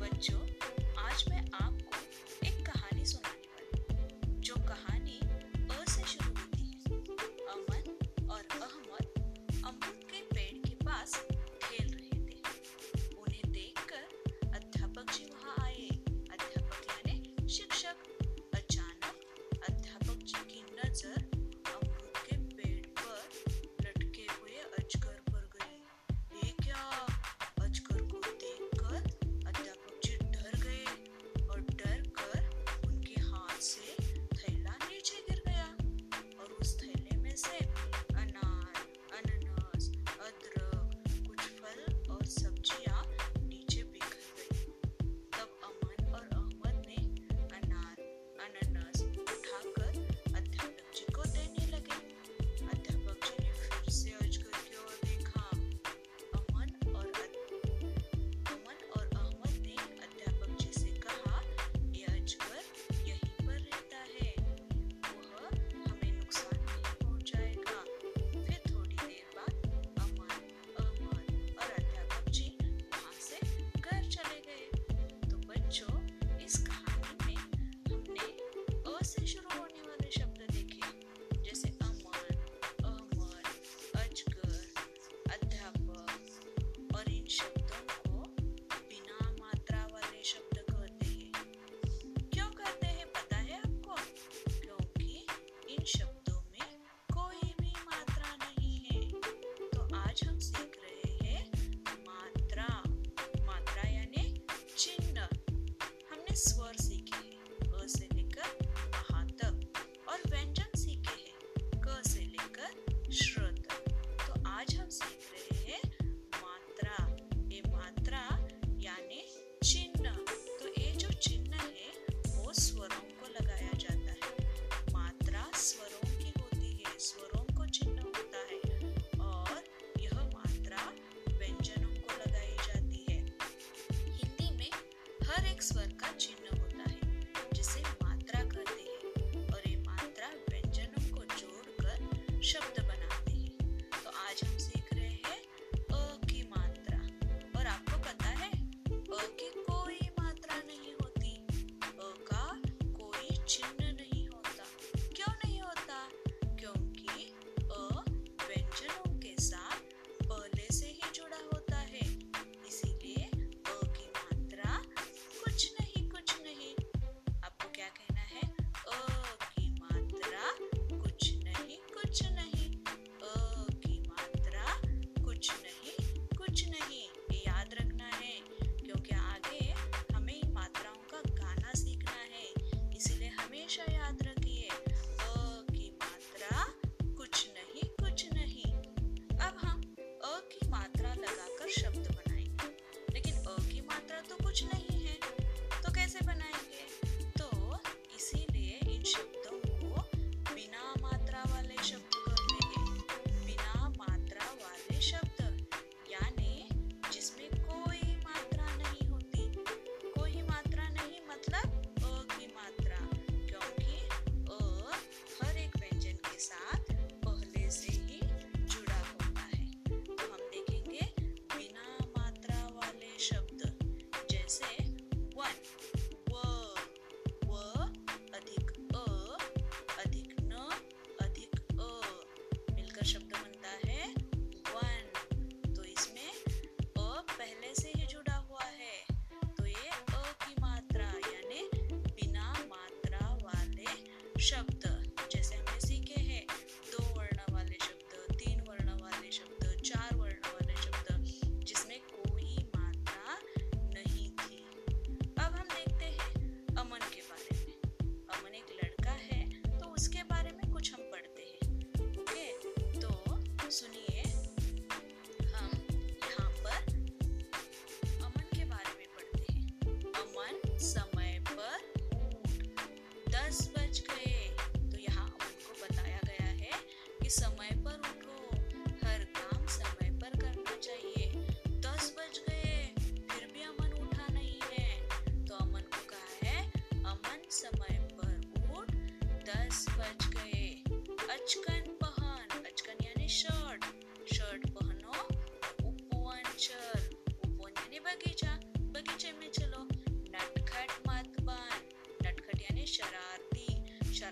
बच्चों। at us.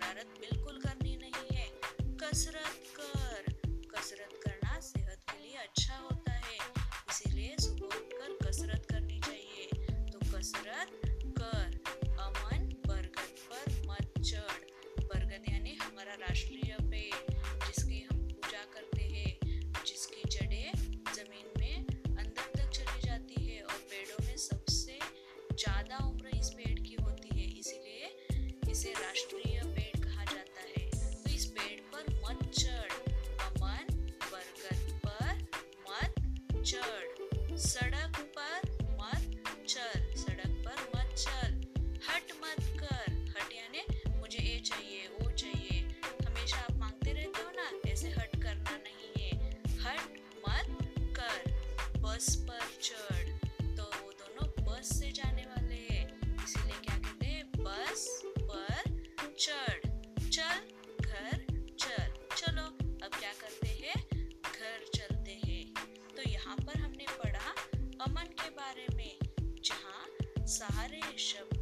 out of सड़क पर मत चल, सड़क पर मत चल। हट मत कर। हट यानी मुझे ये चाहिए, वो चाहिए। हमेशा आप मांगते रहते हो ना, ऐसे हट करना नहीं है। हट मत कर। बस पर चढ़। तो वो दोनों बस से जाने वाले हैं। इसीलिए क्या कहते हैं? बस पर चढ़। चल सहारे शब्द